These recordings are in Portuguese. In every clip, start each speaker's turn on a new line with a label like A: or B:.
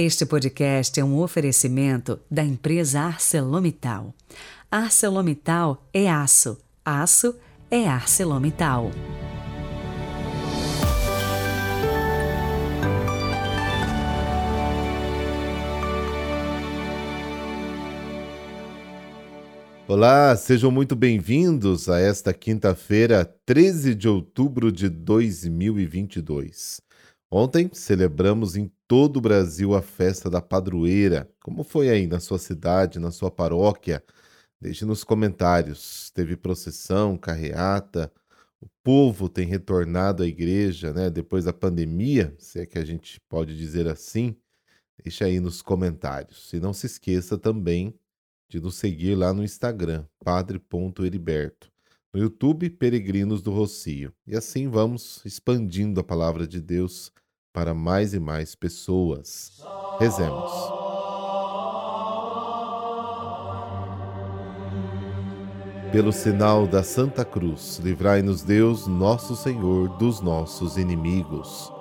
A: Este podcast é um oferecimento da empresa ArcelorMittal. ArcelorMittal é aço, aço é ArcelorMittal.
B: Olá, sejam muito bem-vindos a esta quinta-feira, 13 de outubro de 2022. Ontem celebramos em todo o Brasil a festa da padroeira. Como foi aí na sua cidade, na sua paróquia? Deixe nos comentários. Teve procissão, carreata. O povo tem retornado à igreja, né, depois da pandemia, se é que a gente pode dizer assim. Deixe aí nos comentários. E não se esqueça também de nos seguir lá no Instagram, padre.heriberto. No YouTube, Peregrinos do Rocio. E assim vamos expandindo a palavra de Deus para mais e mais pessoas. Rezemos. Pelo sinal da Santa Cruz, livrai-nos Deus, nosso Senhor, dos nossos inimigos.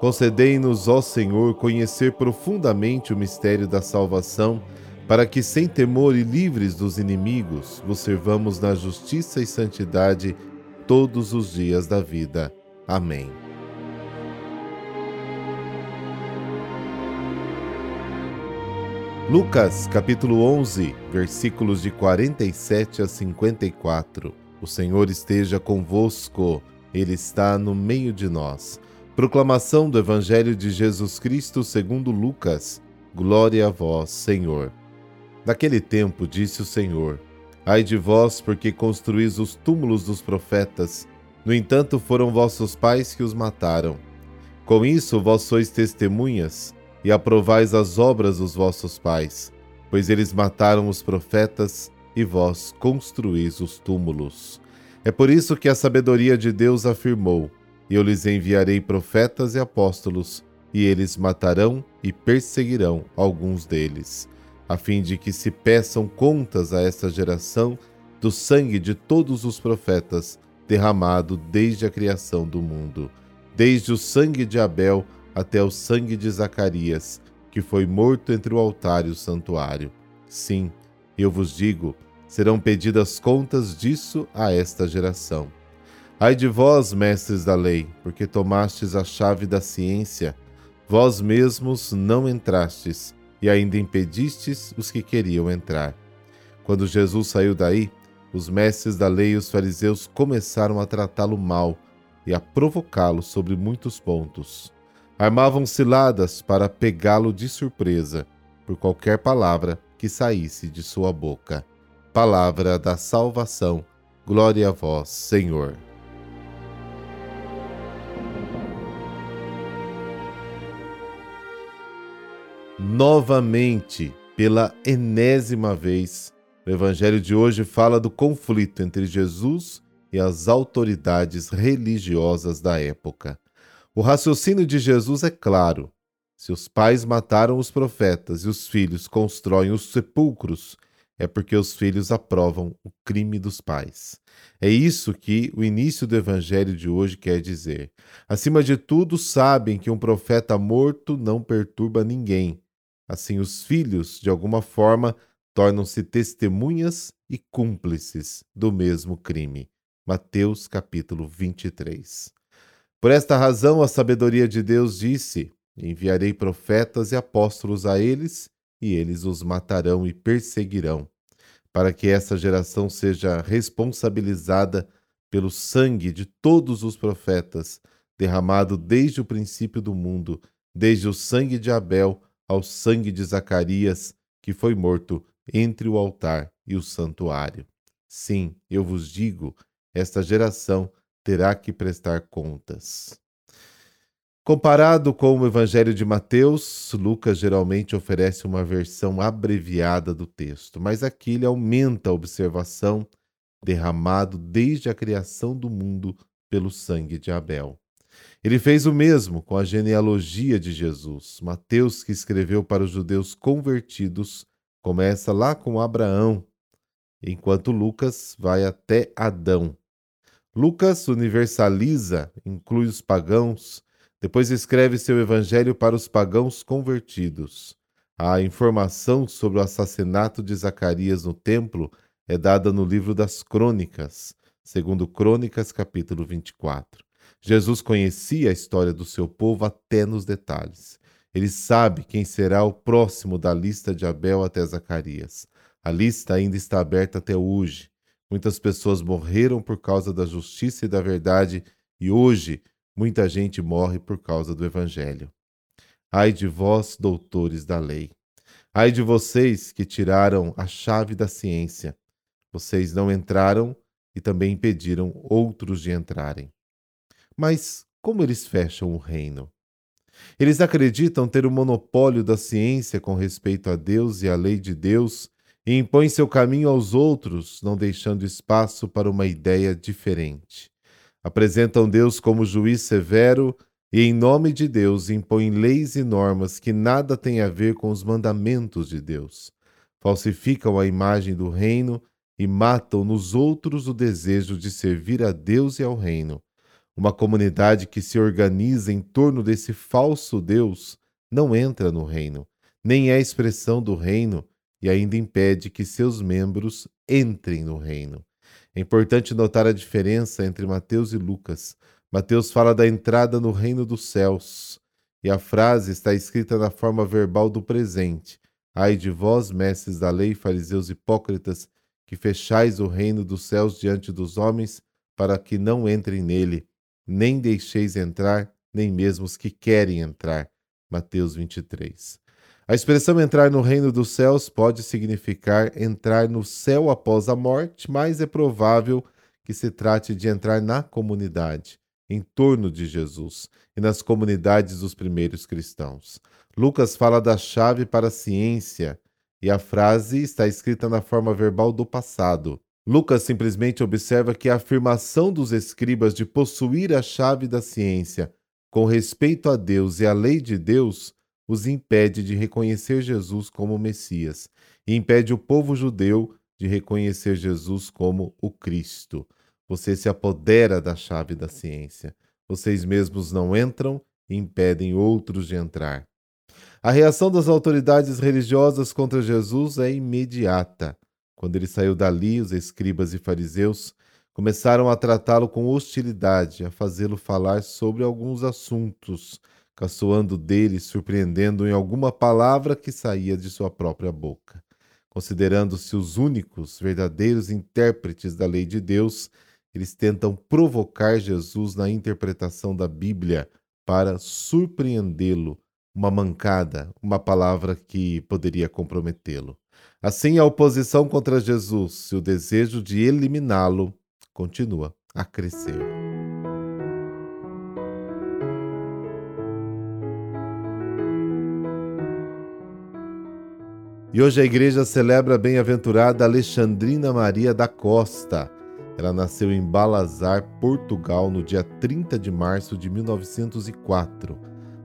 B: Concedei-nos, ó Senhor, conhecer profundamente o mistério da salvação, para que, sem temor e livres dos inimigos, vos servamos na justiça e santidade todos os dias da vida. Amém. Lucas capítulo 11, versículos de 47 a 54. O Senhor esteja convosco, Ele está no meio de nós. Proclamação do Evangelho de Jesus Cristo segundo Lucas. Glória a vós, Senhor. Naquele tempo disse o Senhor: Ai de vós, porque construís os túmulos dos profetas. No entanto, foram vossos pais que os mataram. Com isso, vós sois testemunhas e aprovais as obras dos vossos pais, pois eles mataram os profetas e vós construís os túmulos. É por isso que a sabedoria de Deus afirmou: Eu lhes enviarei profetas e apóstolos, e eles matarão e perseguirão alguns deles, a fim de que se peçam contas a esta geração do sangue de todos os profetas derramado desde a criação do mundo, desde o sangue de Abel até o sangue de Zacarias, que foi morto entre o altar e o santuário. Sim, eu vos digo, serão pedidas contas disso a esta geração. Ai de vós, mestres da lei, porque tomastes a chave da ciência, vós mesmos não entrastes e ainda impedistes os que queriam entrar. Quando Jesus saiu daí, os mestres da lei e os fariseus começaram a tratá-lo mal e a provocá-lo sobre muitos pontos armavam ciladas para pegá-lo de surpresa por qualquer palavra que saísse de sua boca. Palavra da salvação. Glória a vós, Senhor. Novamente, pela enésima vez, o Evangelho de hoje fala do conflito entre Jesus e as autoridades religiosas da época. O raciocínio de Jesus é claro. Se os pais mataram os profetas e os filhos constroem os sepulcros, é porque os filhos aprovam o crime dos pais. É isso que o início do evangelho de hoje quer dizer. Acima de tudo, sabem que um profeta morto não perturba ninguém. Assim, os filhos, de alguma forma, tornam-se testemunhas e cúmplices do mesmo crime. Mateus capítulo 23. Por esta razão, a sabedoria de Deus disse: Enviarei profetas e apóstolos a eles, e eles os matarão e perseguirão, para que essa geração seja responsabilizada pelo sangue de todos os profetas, derramado desde o princípio do mundo, desde o sangue de Abel ao sangue de Zacarias, que foi morto entre o altar e o santuário. Sim, eu vos digo, esta geração terá que prestar contas. Comparado com o Evangelho de Mateus, Lucas geralmente oferece uma versão abreviada do texto, mas aqui ele aumenta a observação derramado desde a criação do mundo pelo sangue de Abel. Ele fez o mesmo com a genealogia de Jesus. Mateus, que escreveu para os judeus convertidos, começa lá com Abraão, enquanto Lucas vai até Adão, Lucas universaliza, inclui os pagãos, Depois escreve seu evangelho para os pagãos convertidos. A informação sobre o assassinato de Zacarias no templo é dada no livro das Crônicas, segundo Crônicas, capítulo 24. Jesus conhecia a história do seu povo até nos detalhes. Ele sabe quem será o próximo da lista de Abel até Zacarias. A lista ainda está aberta até hoje. Muitas pessoas morreram por causa da justiça e da verdade, e hoje muita gente morre por causa do Evangelho. Ai de vós, doutores da lei! Ai de vocês que tiraram a chave da ciência! Vocês não entraram e também impediram outros de entrarem. Mas como eles fecham o reino? Eles acreditam ter o monopólio da ciência com respeito a Deus e à lei de Deus e impõem seu caminho aos outros, não deixando espaço para uma ideia diferente. Apresentam Deus como juiz severo e, em nome de Deus, impõem leis e normas que nada têm a ver com os mandamentos de Deus. Falsificam a imagem do reino e matam nos outros o desejo de servir a Deus e ao reino. Uma comunidade que se organiza em torno desse falso Deus não entra no reino, nem é expressão do reino e ainda impede que seus membros entrem no reino. É importante notar a diferença entre Mateus e Lucas. Mateus fala da entrada no reino dos céus, e a frase está escrita na forma verbal do presente. Ai de vós, mestres da lei, fariseus hipócritas, que fechais o reino dos céus diante dos homens, para que não entrem nele, nem deixeis entrar, nem mesmo os que querem entrar. Mateus 23. A expressão entrar no reino dos céus pode significar entrar no céu após a morte, mas é provável que se trate de entrar na comunidade, em torno de Jesus e nas comunidades dos primeiros cristãos. Lucas fala da chave para a ciência e a frase está escrita na forma verbal do passado. Lucas simplesmente observa que a afirmação dos escribas de possuir a chave da ciência com respeito a Deus e à lei de Deus os impede de reconhecer Jesus como Messias e impede o povo judeu de reconhecer Jesus como o Cristo. Você se apodera da chave da ciência. Vocês mesmos não entram e impedem outros de entrar. A reação das autoridades religiosas contra Jesus é imediata. Quando ele saiu dali, os escribas e fariseus começaram a tratá-lo com hostilidade, a fazê-lo falar sobre alguns assuntos caçoando dele, surpreendendo em alguma palavra que saía de sua própria boca. Considerando-se os únicos verdadeiros intérpretes da lei de Deus, eles tentam provocar Jesus na interpretação da Bíblia para surpreendê-lo, uma mancada, uma palavra que poderia comprometê-lo. Assim, a oposição contra Jesus e o desejo de eliminá-lo continua a crescer. E hoje a igreja celebra a bem-aventurada Alexandrina Maria da Costa. Ela nasceu em Balazar, Portugal, no dia 30 de março de 1904.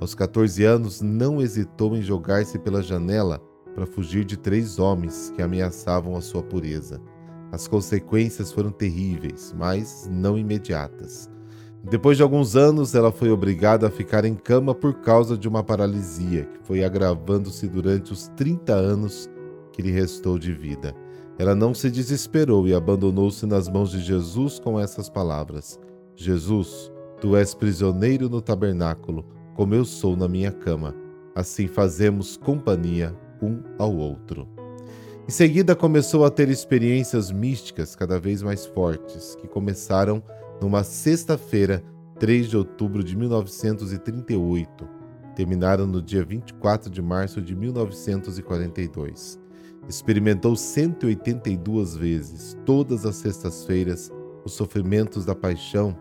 B: Aos 14 anos, não hesitou em jogar-se pela janela para fugir de três homens que ameaçavam a sua pureza. As consequências foram terríveis, mas não imediatas. Depois de alguns anos, ela foi obrigada a ficar em cama por causa de uma paralisia que foi agravando-se durante os 30 anos que lhe restou de vida. Ela não se desesperou e abandonou-se nas mãos de Jesus com essas palavras: Jesus, tu és prisioneiro no tabernáculo, como eu sou na minha cama. Assim fazemos companhia um ao outro. Em seguida, começou a ter experiências místicas cada vez mais fortes, que começaram numa sexta-feira, 3 de outubro de 1938. Terminaram no dia 24 de março de 1942. Experimentou 182 vezes, todas as sextas-feiras, os sofrimentos da paixão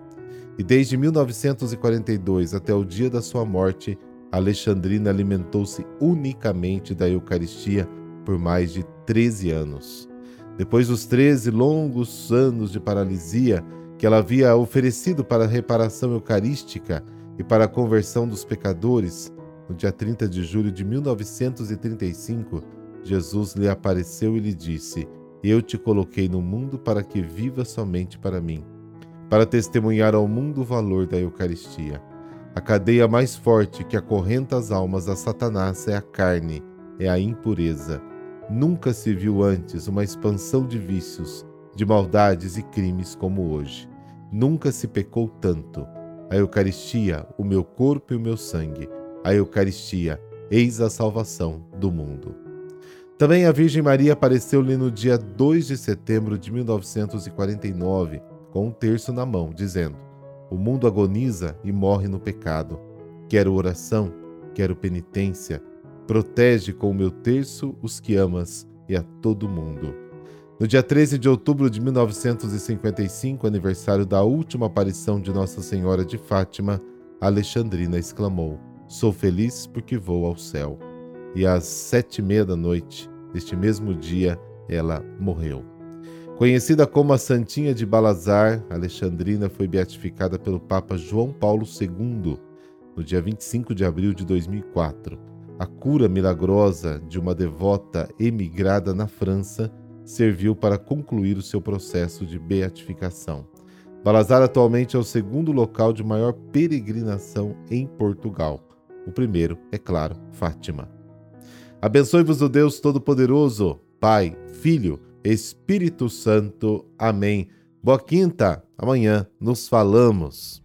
B: e desde 1942 até o dia da sua morte, Alexandrina alimentou-se unicamente da Eucaristia por mais de 13 anos. Depois dos 13 longos anos de paralisia, que ela havia oferecido para a reparação eucarística e para a conversão dos pecadores, no dia 30 de julho de 1935, Jesus lhe apareceu e lhe disse: Eu te coloquei no mundo para que viva somente para mim, para testemunhar ao mundo o valor da Eucaristia. A cadeia mais forte que acorrenta as almas a Satanás é a carne, é a impureza. Nunca se viu antes uma expansão de vícios, de maldades e crimes como hoje. Nunca se pecou tanto. A Eucaristia, o meu corpo e o meu sangue. A Eucaristia, eis a salvação do mundo. Também a Virgem Maria apareceu-lhe no dia 2 de setembro de 1949, com um terço na mão, dizendo: O mundo agoniza e morre no pecado. Quero oração, quero penitência. Protege com o meu terço os que amas e a todo mundo. No dia 13 de outubro de 1955, aniversário da última aparição de Nossa Senhora de Fátima, Alexandrina exclamou: Sou feliz porque vou ao céu. E às sete e meia da noite deste mesmo dia, ela morreu. Conhecida como a Santinha de Balazar, Alexandrina foi beatificada pelo Papa João Paulo II no dia 25 de abril de 2004. A cura milagrosa de uma devota emigrada na França serviu para concluir o seu processo de beatificação. Balazar atualmente é o segundo local de maior peregrinação em Portugal. O primeiro, é claro, Fátima. Abençoe-vos o Deus Todo-Poderoso, Pai, Filho, Espírito Santo. Amém. Boa quinta. Amanhã nos falamos.